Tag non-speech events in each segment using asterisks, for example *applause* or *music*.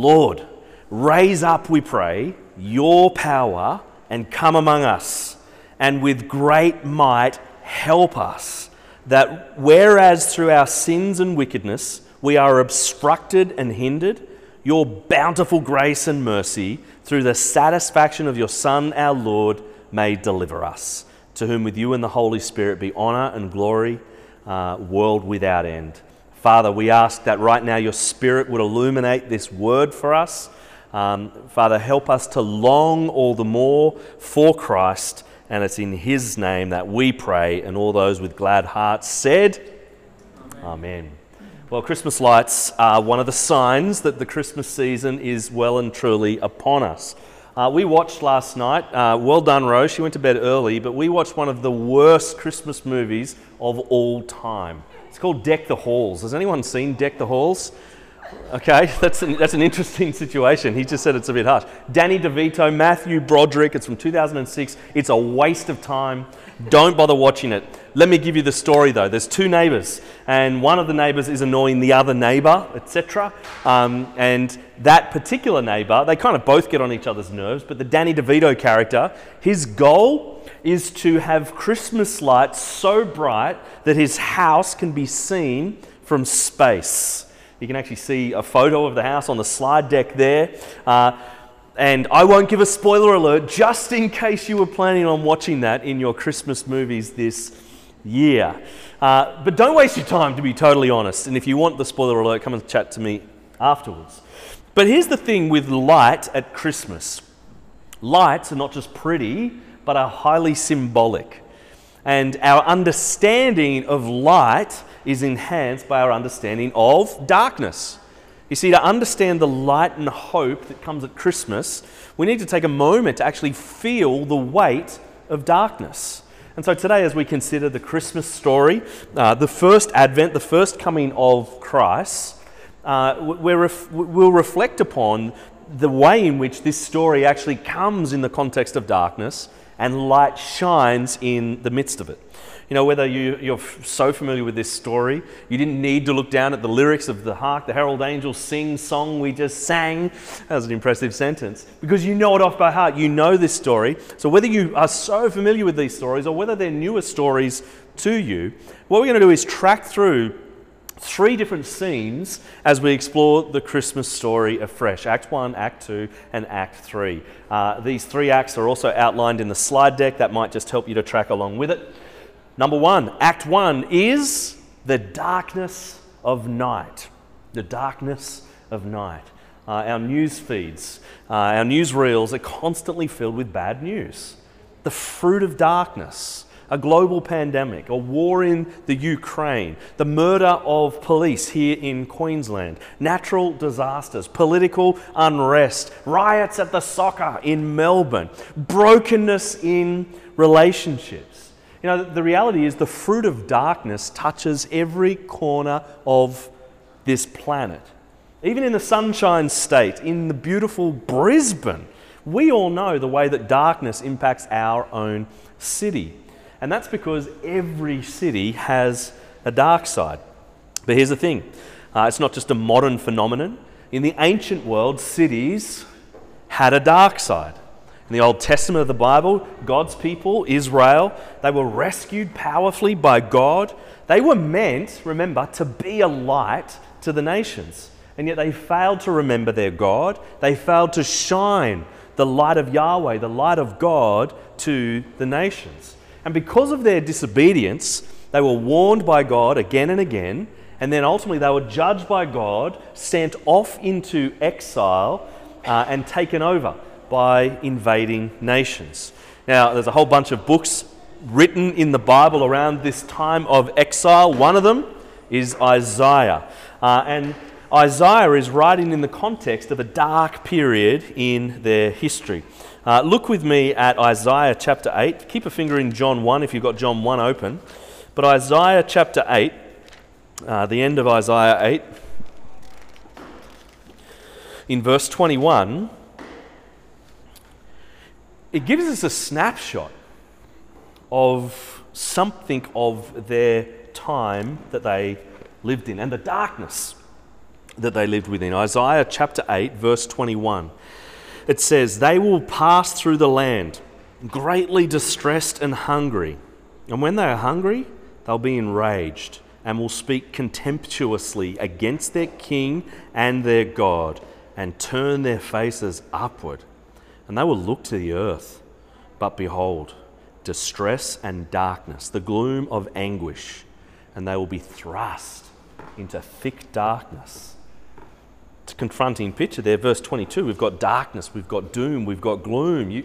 Lord, raise up, we pray, your power and come among us, and with great might help us, that whereas through our sins and wickedness we are obstructed and hindered, your bountiful grace and mercy, through the satisfaction of your Son, our Lord, may deliver us. To whom, with you and the Holy Spirit, be honour and glory, uh, world without end. Father, we ask that right now your Spirit would illuminate this word for us. Um, Father, help us to long all the more for Christ, and it's in His name that we pray, and all those with glad hearts said, Amen. Amen. Well, Christmas lights are one of the signs that the Christmas season is well and truly upon us. Uh, we watched last night, uh, well done, Rose. She went to bed early, but we watched one of the worst Christmas movies of all time. It's called Deck the Halls. Has anyone seen Deck the Halls? Okay, *laughs* that's an, that's an interesting situation. He just said it's a bit harsh. Danny DeVito, Matthew Broderick, it's from 2006. It's a waste of time. Don't bother watching it. Let me give you the story though. There's two neighbors, and one of the neighbors is annoying the other neighbor, etc. Um, and that particular neighbor, they kind of both get on each other's nerves, but the Danny DeVito character, his goal is to have Christmas lights so bright that his house can be seen from space. You can actually see a photo of the house on the slide deck there. Uh, and I won't give a spoiler alert just in case you were planning on watching that in your Christmas movies this year. Uh, but don't waste your time, to be totally honest. And if you want the spoiler alert, come and chat to me afterwards. But here's the thing with light at Christmas lights are not just pretty, but are highly symbolic. And our understanding of light is enhanced by our understanding of darkness. You see, to understand the light and hope that comes at Christmas, we need to take a moment to actually feel the weight of darkness. And so today, as we consider the Christmas story, uh, the first advent, the first coming of Christ, uh, ref- we'll reflect upon the way in which this story actually comes in the context of darkness and light shines in the midst of it. You know, whether you, are so familiar with this story, you didn't need to look down at the lyrics of the Hark the Herald Angels Sing song we just sang. That was an impressive sentence. Because you know it off by heart. You know this story. So whether you are so familiar with these stories or whether they're newer stories to you, what we're going to do is track through three different scenes as we explore the Christmas story afresh Act 1, Act 2, and Act 3. Uh, these three acts are also outlined in the slide deck. That might just help you to track along with it. Number one, Act 1 is the darkness of night. The darkness of night. Uh, our news feeds, uh, our news reels are constantly filled with bad news. The fruit of darkness a global pandemic, a war in the Ukraine, the murder of police here in Queensland, natural disasters, political unrest, riots at the soccer in Melbourne, brokenness in relationships. You know, the reality is the fruit of darkness touches every corner of this planet. Even in the sunshine state, in the beautiful Brisbane, we all know the way that darkness impacts our own city. And that's because every city has a dark side. But here's the thing uh, it's not just a modern phenomenon. In the ancient world, cities had a dark side. In the Old Testament of the Bible, God's people, Israel, they were rescued powerfully by God. They were meant, remember, to be a light to the nations. And yet they failed to remember their God. They failed to shine the light of Yahweh, the light of God, to the nations. And because of their disobedience, they were warned by God again and again, and then ultimately they were judged by God, sent off into exile, uh, and taken over by invading nations. Now, there's a whole bunch of books written in the Bible around this time of exile. One of them is Isaiah. Uh, and Isaiah is writing in the context of a dark period in their history. Uh, look with me at Isaiah chapter 8. Keep a finger in John 1 if you've got John 1 open. But Isaiah chapter 8, uh, the end of Isaiah 8, in verse 21, it gives us a snapshot of something of their time that they lived in and the darkness that they lived within. Isaiah chapter 8, verse 21. It says, They will pass through the land, greatly distressed and hungry. And when they are hungry, they'll be enraged and will speak contemptuously against their king and their God and turn their faces upward. And they will look to the earth. But behold, distress and darkness, the gloom of anguish, and they will be thrust into thick darkness. Confronting picture there. Verse 22 we've got darkness, we've got doom, we've got gloom. You,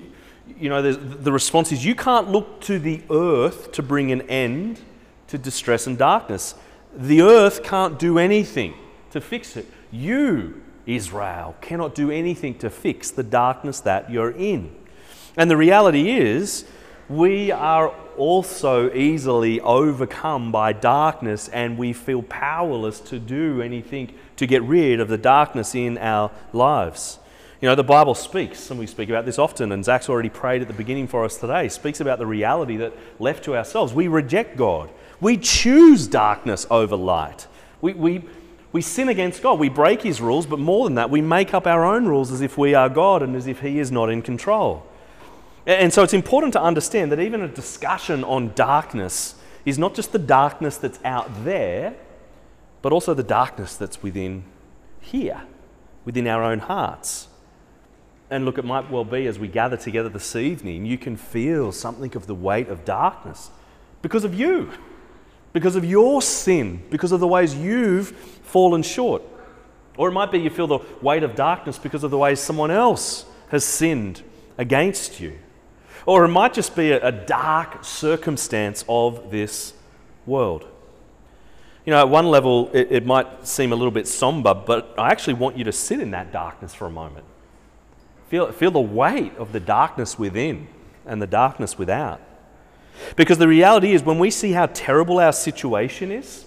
you know, the response is you can't look to the earth to bring an end to distress and darkness. The earth can't do anything to fix it. You, Israel, cannot do anything to fix the darkness that you're in. And the reality is, we are also easily overcome by darkness and we feel powerless to do anything to get rid of the darkness in our lives. You know, the Bible speaks, and we speak about this often, and Zach's already prayed at the beginning for us today, speaks about the reality that left to ourselves, we reject God. We choose darkness over light. We, we, we sin against God. We break His rules, but more than that, we make up our own rules as if we are God and as if He is not in control. And so it's important to understand that even a discussion on darkness is not just the darkness that's out there, but also the darkness that's within here, within our own hearts. And look, it might well be as we gather together this evening, you can feel something of the weight of darkness because of you because of your sin, because of the ways you've fallen short. Or it might be you feel the weight of darkness because of the ways someone else has sinned against you. Or it might just be a, dark circumstance of this world. You know, at one level, it, it might seem a little bit somber, but I actually want you to sit in that darkness for a moment. Feel, feel the weight of the darkness within and the darkness without. Because the reality is, when we see how terrible our situation is,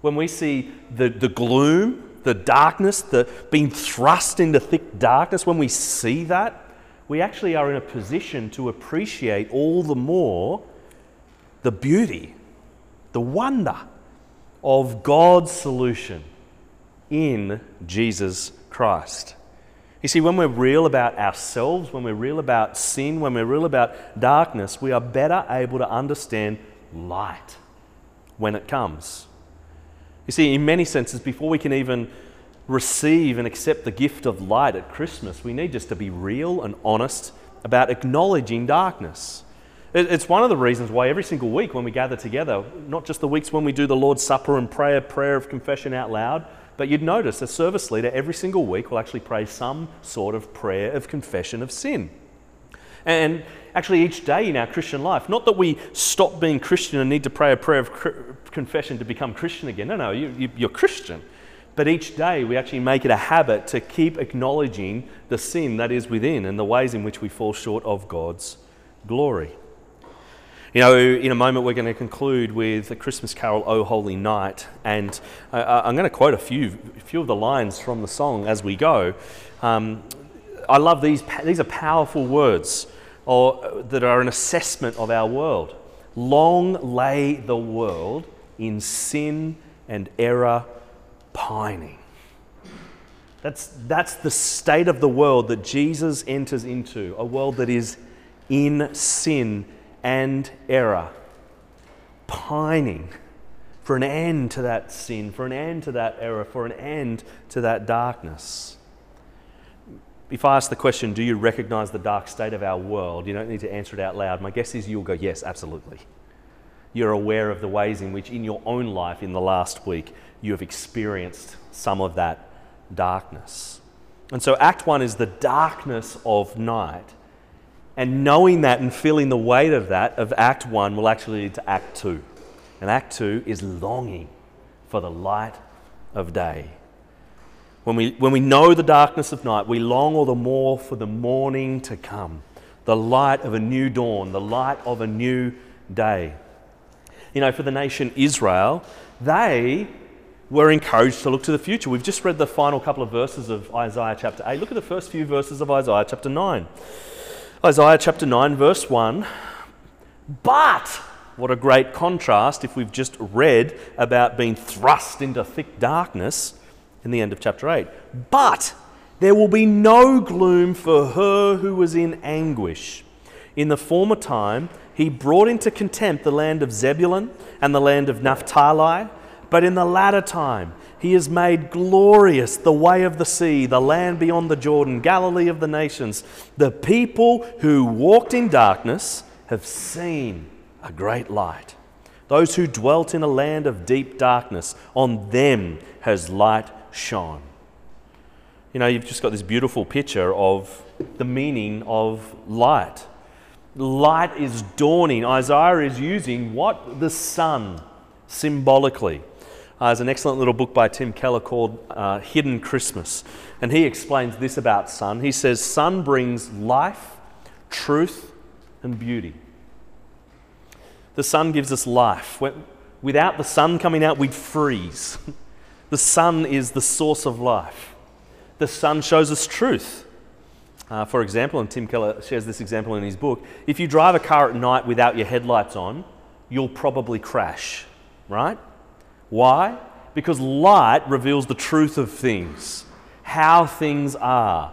when we see the, the gloom, the darkness, the being thrust into thick darkness, when we see that, we actually are in a position to appreciate all the more the beauty, the wonder of God's solution in Jesus Christ. You see, when we're real about ourselves, when we're real about sin, when we're real about darkness, we are better able to understand light when it comes. You see, in many senses, before we can even receive and accept the gift of light at Christmas, we need just to be real and honest about acknowledging darkness. It's one of the reasons why every single week when we gather together, not just the weeks when we do the Lord's Supper and pray a prayer of confession out loud, but you'd notice a service leader every single week will actually pray some sort of prayer of confession of sin. And actually, each day in our Christian life, not that we stop being Christian and need to pray a prayer of confession to become Christian again. No, no, you, you're Christian. But each day we actually make it a habit to keep acknowledging the sin that is within and the ways in which we fall short of God's glory. You know, in a moment, we're going to conclude with the Christmas carol, O Holy Night. And uh, I'm going to quote a few, a few of the lines from the song as we go. Um, I love these, these are powerful words or, that are an assessment of our world. Long lay the world in sin and error pining. That's, that's the state of the world that Jesus enters into, a world that is in sin and error, pining for an end to that sin, for an end to that error, for an end to that darkness. If I ask the question, do you recognize the dark state of our world? You don't need to answer it out loud. My guess is you'll go, yes, absolutely. You're aware of the ways in which, in your own life in the last week, you have experienced some of that darkness. And so, Act 1 is the darkness of night. And knowing that and feeling the weight of that, of Act 1, will actually lead to Act 2. And Act 2 is longing for the light of day. When we, when we know the darkness of night, we long all the more for the morning to come, the light of a new dawn, the light of a new day. You know, for the nation Israel, they were encouraged to look to the future. We've just read the final couple of verses of Isaiah chapter 8. Look at the first few verses of Isaiah chapter 9. Isaiah chapter 9, verse 1. But, what a great contrast if we've just read about being thrust into thick darkness. in the end of chapter 8. But there will be no gloom for her who was in anguish. In the former time, he brought into contempt the land of Zebulun and the land of Naphtali, but in the latter time, he has made glorious the way of the sea, the land beyond the Jordan, Galilee of the nations. The people who walked in darkness have seen a great light. Those who dwelt in a land of deep darkness, on them has light shone. You know, you've just got this beautiful picture of the meaning of light. Light is dawning. Isaiah is using what? The sun symbolically. Uh, there's an excellent little book by Tim Keller called uh, Hidden Christmas. And he explains this about sun. He says, Sun brings life, truth, and beauty. The sun gives us life. Without the sun coming out, we'd freeze. *laughs* The sun is the source of life. The sun shows us truth. Uh, for example, and Tim Keller shares this example in his book if you drive a car at night without your headlights on, you'll probably crash, right? Why? Because light reveals the truth of things, how things are.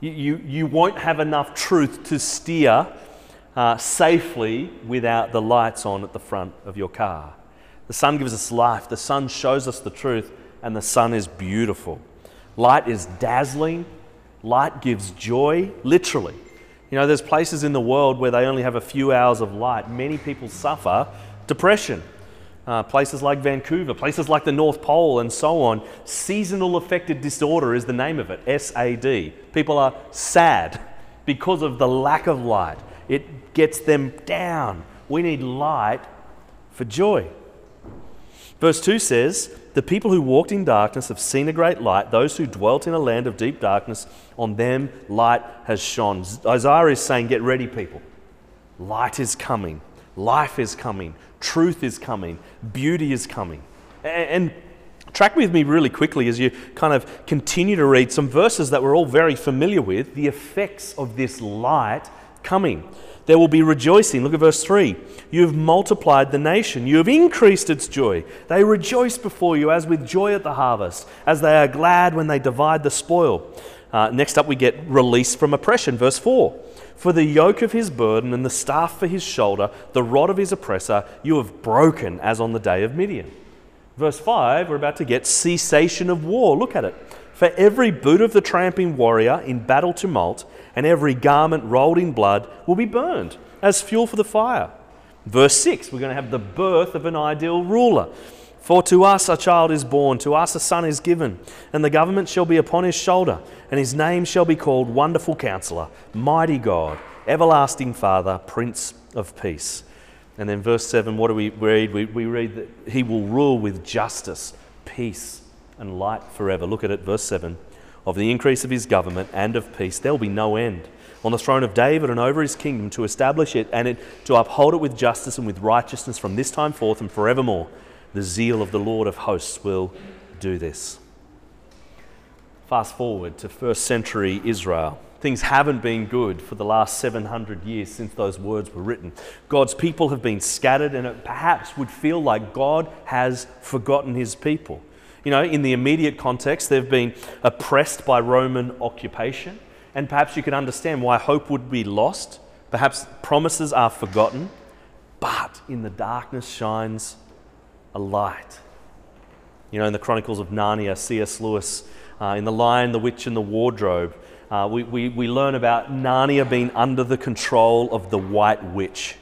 You, you, you won't have enough truth to steer uh, safely without the lights on at the front of your car. The sun gives us life, the sun shows us the truth, and the sun is beautiful. Light is dazzling, light gives joy, literally. You know, there's places in the world where they only have a few hours of light. Many people suffer depression uh, places like Vancouver, places like the North Pole, and so on. Seasonal affective disorder is the name of it SAD. People are sad because of the lack of light, it gets them down. We need light for joy. Verse 2 says, The people who walked in darkness have seen a great light. Those who dwelt in a land of deep darkness, on them light has shone. Isaiah is saying, Get ready, people. Light is coming. Life is coming. Truth is coming. Beauty is coming. And, track with me really quickly as you kind of continue to read some verses that we're all very familiar with the effects of this light coming. There will be rejoicing. Look at verse 3. You have multiplied the nation. You have increased its joy. They rejoice before you as with joy at the harvest, as they are glad when they divide the spoil. Uh, next up, we get release from oppression. Verse 4. For the yoke of his burden and the staff for his shoulder, the rod of his oppressor, you have broken as on the day of Midian. Verse 5, we're about to get cessation of war. Look at it. For every boot of the tramping warrior in battle tumult and every garment rolled in blood will be burned as fuel for the fire. Verse 6, we're going to have the birth of an ideal ruler. For to us a child is born, to us a son is given, and the government shall be upon his shoulder, and his name shall be called Wonderful Counselor, Mighty God, Everlasting Father, Prince of Peace. And then verse 7, what do we read? We, we read that he will rule with justice, peace, and light forever. Look at it, verse 7. Of the increase of his government and of peace, there will be no end. On the throne of David and over his kingdom, to establish it and it, to uphold it with justice and with righteousness from this time forth and forevermore the zeal of the Lord of hosts will do this. Fast forward to first century Israel. Things haven't been good for the last 700 years since those words were written. God's people have been scattered, and it perhaps would feel like God has forgotten his people. You know, in the immediate context, they've been oppressed by Roman occupation, and perhaps you can understand why hope would be lost. Perhaps promises are forgotten, but in the darkness shines a light. You know, in the Chronicles of Narnia, C.S. Lewis, uh, in The Lion, the Witch, and the Wardrobe, uh, we, we, we learn about Narnia being under the control of the White Witch.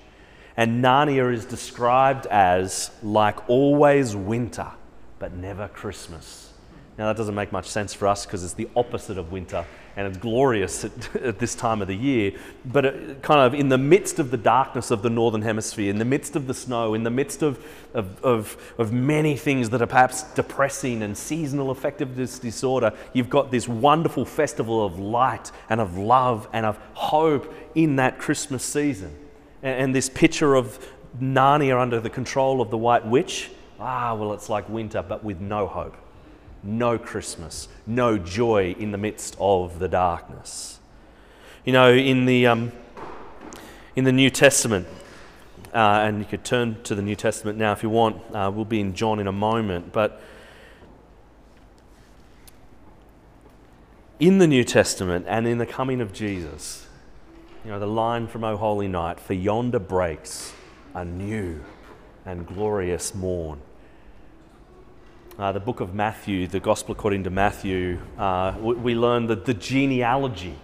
And Narnia is described as like always winter, but never Christmas. Now, that doesn't make much sense for us because it's the opposite of winter and it's glorious at, *laughs* at, this time of the year. But it, kind of in the midst of the darkness of the northern hemisphere, in the midst of the snow, in the midst of, of, of, of many things that are perhaps depressing and seasonal affective disorder, you've got this wonderful festival of light and of love and of hope in that Christmas season. And, and this picture of Narnia under the control of the White Witch, ah, well, it's like winter, but with no hope no Christmas, no joy in the midst of the darkness. You know, in the, um, in the New Testament, uh, and you could turn to the New Testament now if you want, uh, we'll be in John in a moment, but in the New Testament and in the coming of Jesus, you know, the line from O Holy Night, for yonder breaks a new and glorious morn. Uh, the book of Matthew, the Gospel according to Matthew, uh, we, we learn that the genealogy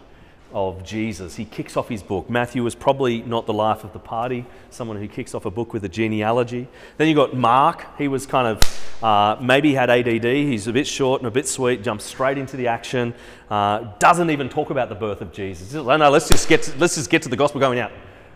of Jesus. He kicks off his book. Matthew was probably not the life of the party, someone who kicks off a book with a genealogy. Then you got Mark. He was kind of, uh, maybe had ADD. He's a bit short and a bit sweet, jumps straight into the action, uh, doesn't even talk about the birth of Jesus. No, no, let's just, get to, let's just get to the gospel going out.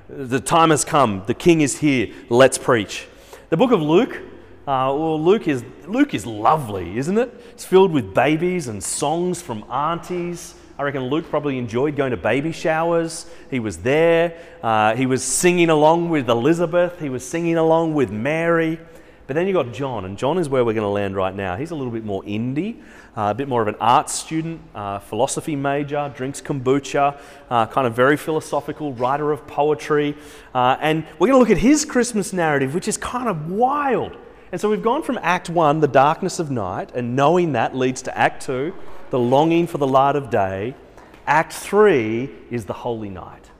The time has come. The king is here. Let's preach. The book of Luke. Uh, well, Luke is, Luke is lovely, isn't it? It's filled with babies and songs from aunties. I reckon Luke probably enjoyed going to baby showers. He was there. Uh, he was singing along with Elizabeth. He was singing along with Mary. But then you got John, and John is where we're going to land right now. He's a little bit more indie, uh, a bit more of an art student, uh, philosophy major, drinks kombucha, uh, kind of very philosophical, writer of poetry. Uh, and we're going to look at his Christmas narrative, which is kind of wild. And so we've gone from Act 1, the darkness of night, and knowing that leads to Act 2, the longing for the light of day. Act three is the holy night,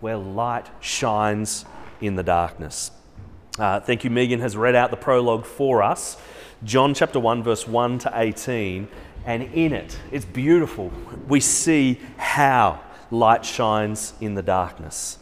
where light shines in the darkness. Uh, thank you, Megan has read out the prologue for us. John chapter 1, verse 1 to 18. And in it, it's beautiful. We see how light shines in the darkness.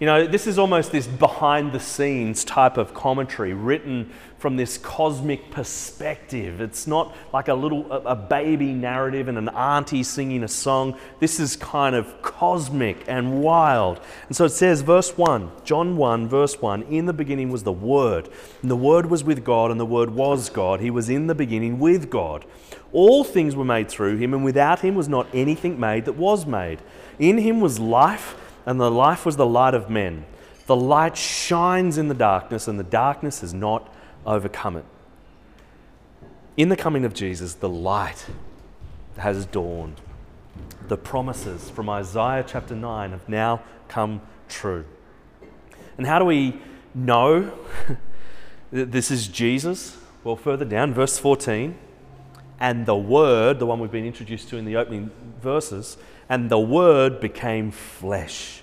You know, this is almost this behind the scenes type of commentary written from this cosmic perspective. It's not like a little a, baby narrative and an auntie singing a song. This is kind of cosmic and wild. And so it says verse 1, John 1 verse 1, in the beginning was the word, and the word was with God and the word was God. He was in the beginning with God. All things were made through him and without him was not anything made that was made. In him was life and the life was the light of men. The light shines in the darkness and the darkness has not overcome it. In the coming of Jesus, the light has dawned. The promises from Isaiah chapter 9 have now come true. And how do we know *laughs* that this is Jesus? Well, further down, verse 14, and the Word, the one we've been introduced to in the opening verses, and the Word became flesh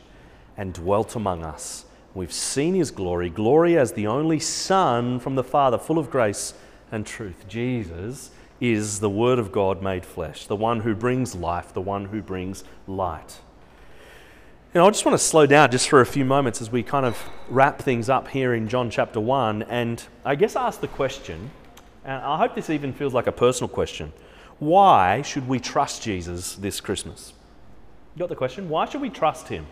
and dwelt among us We've seen his glory, glory as the only Son from the Father, full of grace and truth. Jesus is the Word of God made flesh, the one who brings life, the one who brings light. Know, I just want to slow down just for a few moments as we kind of wrap things up here in John chapter 1 and I guess ask the question, and I hope this even feels like a personal question why should we trust Jesus this Christmas? You got the question? Why should we trust him?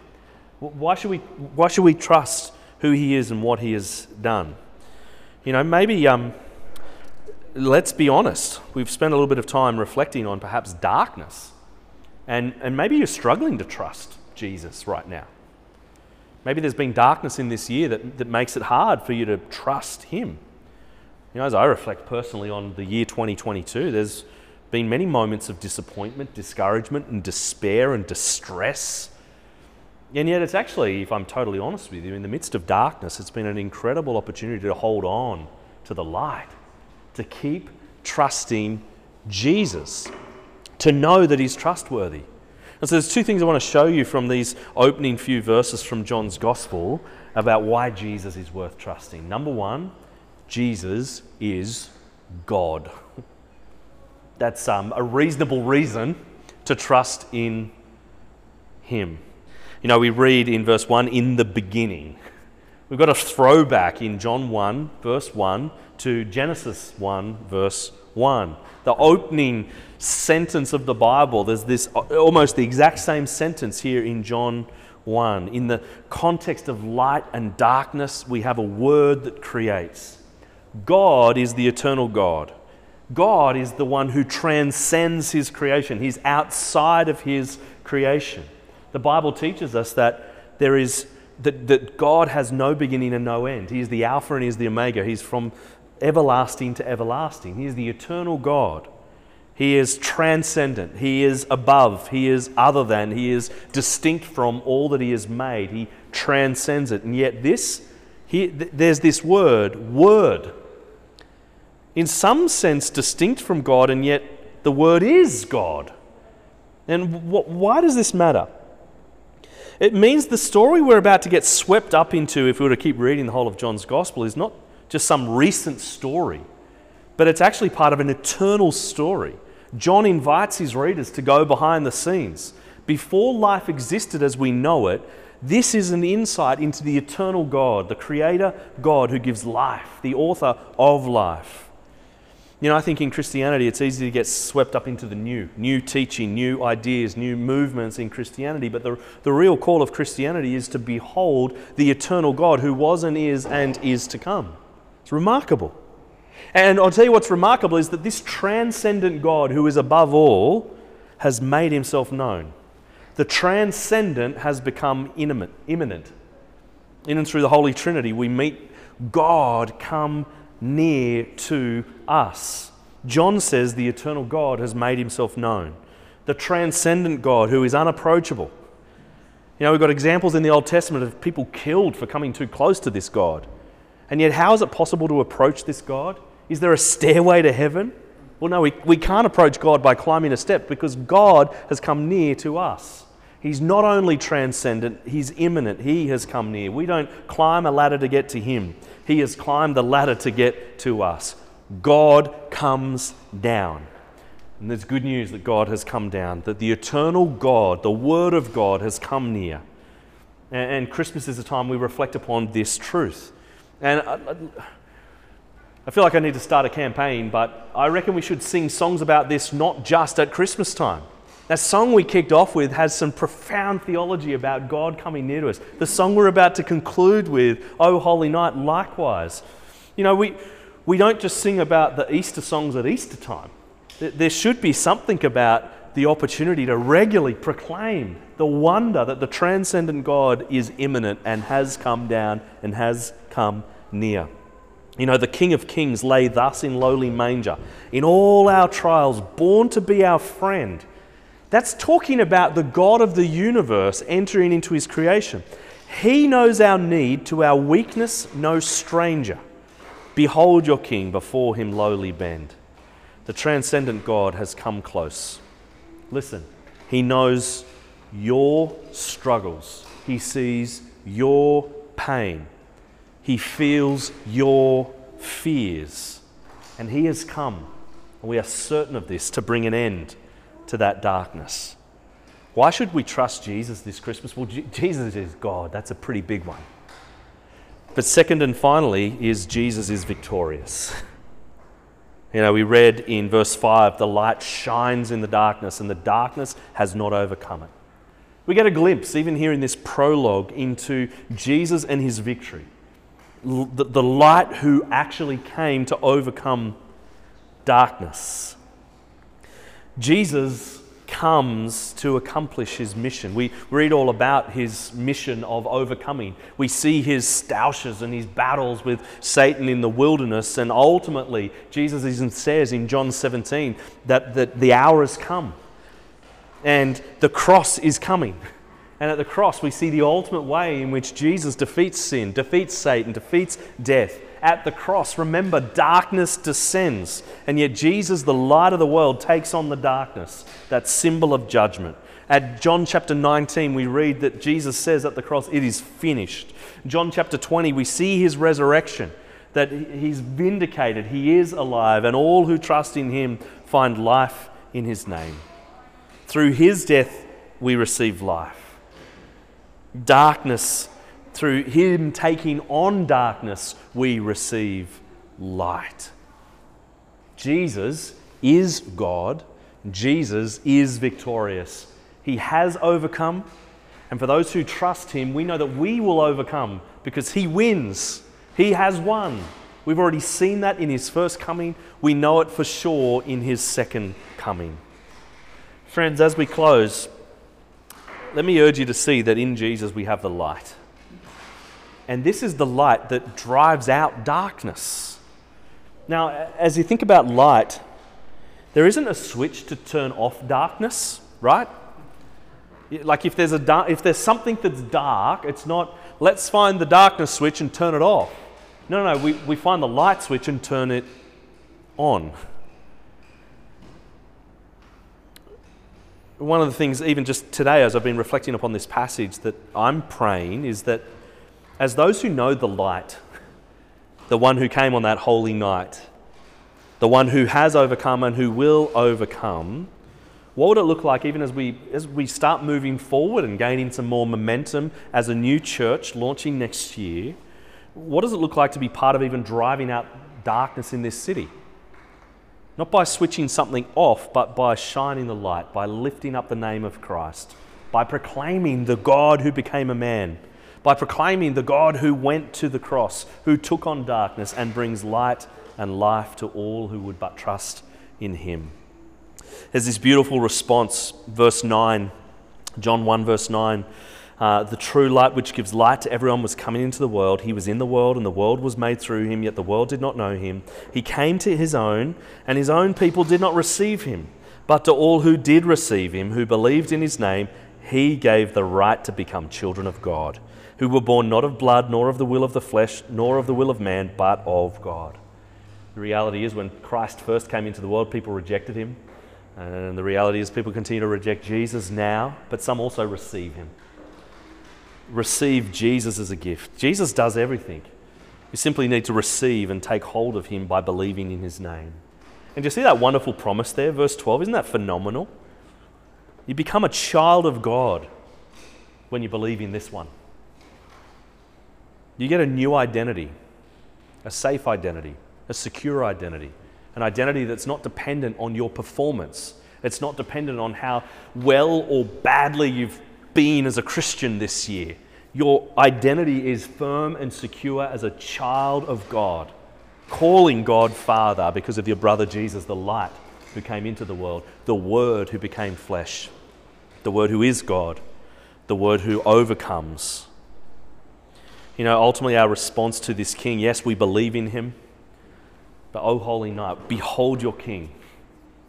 Why should we, why should we trust who he is and what he has done? You know, maybe um, let's be honest. We've spent a little bit of time reflecting on perhaps darkness. And, and maybe you're struggling to trust Jesus right now. Maybe there's been darkness in this year that, that makes it hard for you to trust Him. You know, as I reflect personally on the year 2022, there's been many moments of disappointment, discouragement, and despair and distress and yet, it's actually, if I'm totally honest with you, in the midst of darkness, it's been an incredible opportunity to hold on to the light, to keep trusting Jesus, to know that He's trustworthy. And so, there's two things I want to show you from these opening few verses from John's Gospel about why Jesus is worth trusting. Number one, Jesus is God. That's um, a reasonable reason to trust in Him. You know, we read in verse 1, in the beginning. We've got a throwback in John 1, verse 1, to Genesis 1, verse 1. The opening sentence of the Bible, there's this almost the exact same sentence here in John 1. In the context of light and darkness, we have a word that creates. God is the eternal God. God is the one who transcends his creation. He's outside of his creation. The Bible teaches us that there is that, that God has no beginning and no end. He is the Alpha and He is the Omega. He's from everlasting to everlasting. He is the eternal God. He is transcendent. He is above. He is other than. He is distinct from all that He has made. He transcends it. And yet, this, he, th- there's this word, word. In some sense, distinct from God, and yet the word is God. And wh- why does this matter? It means the story we're about to get swept up into, if we were to keep reading the whole of John's Gospel, is not just some recent story, but it's actually part of an eternal story. John invites his readers to go behind the scenes. Before life existed as we know it, this is an insight into the eternal God, the Creator God who gives life, the author of life. You know, I think in Christianity it's easy to get swept up into the new, new teaching, new ideas, new movements in Christianity. But the, the real call of Christianity is to behold the eternal God who was and is and is to come. It's remarkable. And I'll tell you what's remarkable is that this transcendent God who is above all has made himself known. The transcendent has become immanent. immanent. In and through the Holy Trinity, we meet God come near to us. John says the eternal God has made himself known, the transcendent God who is unapproachable. You know, we've got examples in the Old Testament of people killed for coming too close to this God. And yet, how is it possible to approach this God? Is there a stairway to heaven? Well, no, we, we can't approach God by climbing a step because God has come near to us. He's not only transcendent, He's immanent. He has come near. We don't climb a ladder to get to Him, He has climbed the ladder to get to us. God comes down. And there's good news that God has come down, that the eternal God, the Word of God, has come near. And, Christmas is a time we reflect upon this truth. And I, I feel like I need to start a campaign, but I reckon we should sing songs about this not just at Christmas time. That song we kicked off with has some profound theology about God coming near to us. The song we're about to conclude with, Oh Holy Night, likewise. You know, we, we don't just sing about the Easter songs at Easter time. There should be something about the opportunity to regularly proclaim the wonder that the transcendent God is immanent and has come down and has come near. You know, the King of Kings lay thus in lowly manger, in all our trials, born to be our friend that's talking about the God of the universe entering into his creation. He knows our need, to our weakness, no stranger. Behold your king, before him lowly bend. The transcendent God has come close. Listen, he knows your struggles, he sees your pain, he feels your fears, and he has come. And we are certain of this to bring an end to that darkness. Why should we trust Jesus this Christmas? Well, Jesus is God. That's a pretty big one. But second and finally is Jesus is victorious. You know, we read in verse 5 the light shines in the darkness, and the darkness has not overcome it. We get a glimpse, even here in this prologue, into Jesus and his victory. The, the light who actually came to overcome darkness. Jesus comes to accomplish his mission. We read all about his mission of overcoming. We see his stoushes and his battles with Satan in the wilderness, and ultimately, Jesus even says in John 17 that, that the hour has come and the cross is coming. And at the cross, we see the ultimate way in which Jesus defeats sin, defeats Satan, defeats death, at the cross, remember, darkness descends, and yet Jesus, the light of the world, takes on the darkness, that symbol of judgment. At John chapter 19, we read that Jesus says at the cross, It is finished. John chapter 20, we see his resurrection, that he's vindicated, he is alive, and all who trust in him find life in his name. Through his death, we receive life. Darkness through Him taking on darkness, we receive light. Jesus is God. Jesus is victorious. He has overcome. And for those who trust Him, we know that we will overcome because He wins. He has won. We've already seen that in His first coming. We know it for sure in His second coming. Friends, as we close, let me urge you to see that in Jesus we have the light. And this is the light that drives out darkness. Now, as you think about light, there isn't a switch to turn off darkness, right? Like if there's, a if there's something that's dark, it's not, let's find the darkness switch and turn it off. No, no, we, we find the light switch and turn it on. one of the things, even just today, as I've been reflecting upon this passage, that I'm praying is that as those who know the light, the one who came on that holy night, the one who has overcome and who will overcome, what would it look like even as we, as we start moving forward and gaining some more momentum as a new church launching next year? What does it look like to be part of even driving out darkness in this city? Not by switching something off, but by shining the light, by lifting up the name of Christ, by proclaiming the God who became a man, by proclaiming the God who went to the cross, who took on darkness and brings light and life to all who would but trust in him. There's this beautiful response, verse 9, John 1, verse 9. Uh, the true light which gives light to everyone was coming into the world. He was in the world, and the world was made through him, yet the world did not know him. He came to his own, and his own people did not receive him. But to all who did receive him, who believed in his name, he gave the right to become children of God, who were born not of blood, nor of the will of the flesh, nor of the will of man, but of God. The reality is, when Christ first came into the world, people rejected him. And the reality is, people continue to reject Jesus now, but some also receive him receive Jesus as a gift. Jesus does everything. You simply need to receive and take hold of him by believing in his name. And do you see that wonderful promise there, verse 12? Isn't that phenomenal? You become a child of God when you believe in this one. You get a new identity, a safe identity, a secure identity, an identity that's not dependent on your performance. It's not dependent on how well or badly you've been as a Christian this year. Your identity is firm and secure as a child of God, calling God Father because of your brother Jesus, the light who came into the world, the Word who became flesh, the Word who is God, the Word who overcomes. You know, ultimately, our response to this King yes, we believe in him, but oh, holy night, behold your King,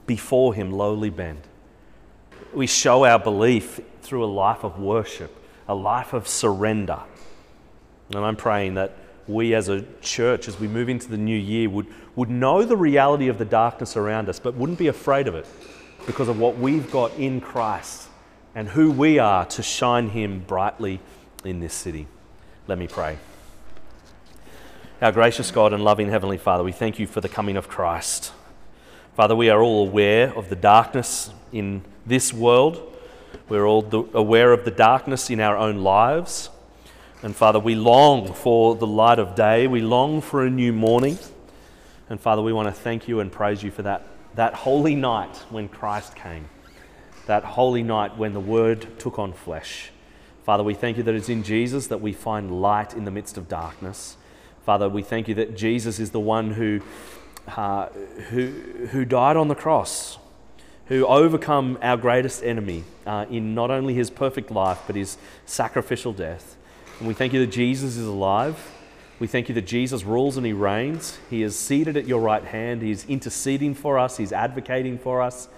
before him lowly bend. We show our belief through a life of worship, a life of surrender. And I'm praying that we as a church, as we move into the new year, would, would know the reality of the darkness around us, but wouldn't be afraid of it because of what we've got in Christ and who we are to shine Him brightly in this city. Let me pray. Our gracious God and loving Heavenly Father, we thank you for the coming of Christ. Father, we are all aware of the darkness in this world. We're all aware of the darkness in our own lives. And Father, we long for the light of day. We long for a new morning. And Father, we want to thank you and praise you for that, that holy night when Christ came, that holy night when the Word took on flesh. Father, we thank you that it's in Jesus that we find light in the midst of darkness. Father, we thank you that Jesus is the one who, uh, who, who died on the cross who overcome our greatest enemy uh, in not only his perfect life, but his sacrificial death. And we thank you that Jesus is alive. We thank you that Jesus rules and he reigns. He is seated at your right hand. He is interceding for us, he's advocating for us.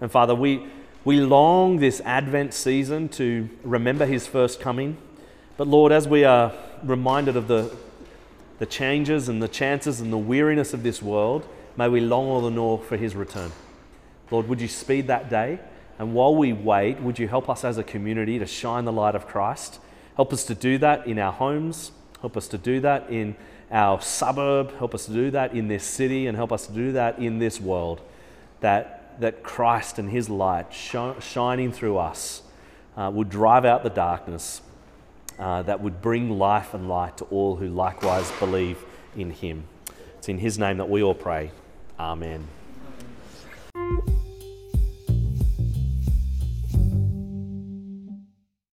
And Father, we, we long this Advent season to remember his first coming. But Lord, as we are reminded of the, the changes and the chances and the weariness of this world, may we long all the more for his return. Lord, would you speed that day? And while we wait, would you help us as a community to shine the light of Christ? Help us to do that in our homes. Help us to do that in our suburb. Help us to do that in this city. And help us to do that in this world. That, that Christ and His light sh- shining through us uh, would drive out the darkness uh, that would bring life and light to all who likewise believe in Him. It's in His name that we all pray. Amen. Amen.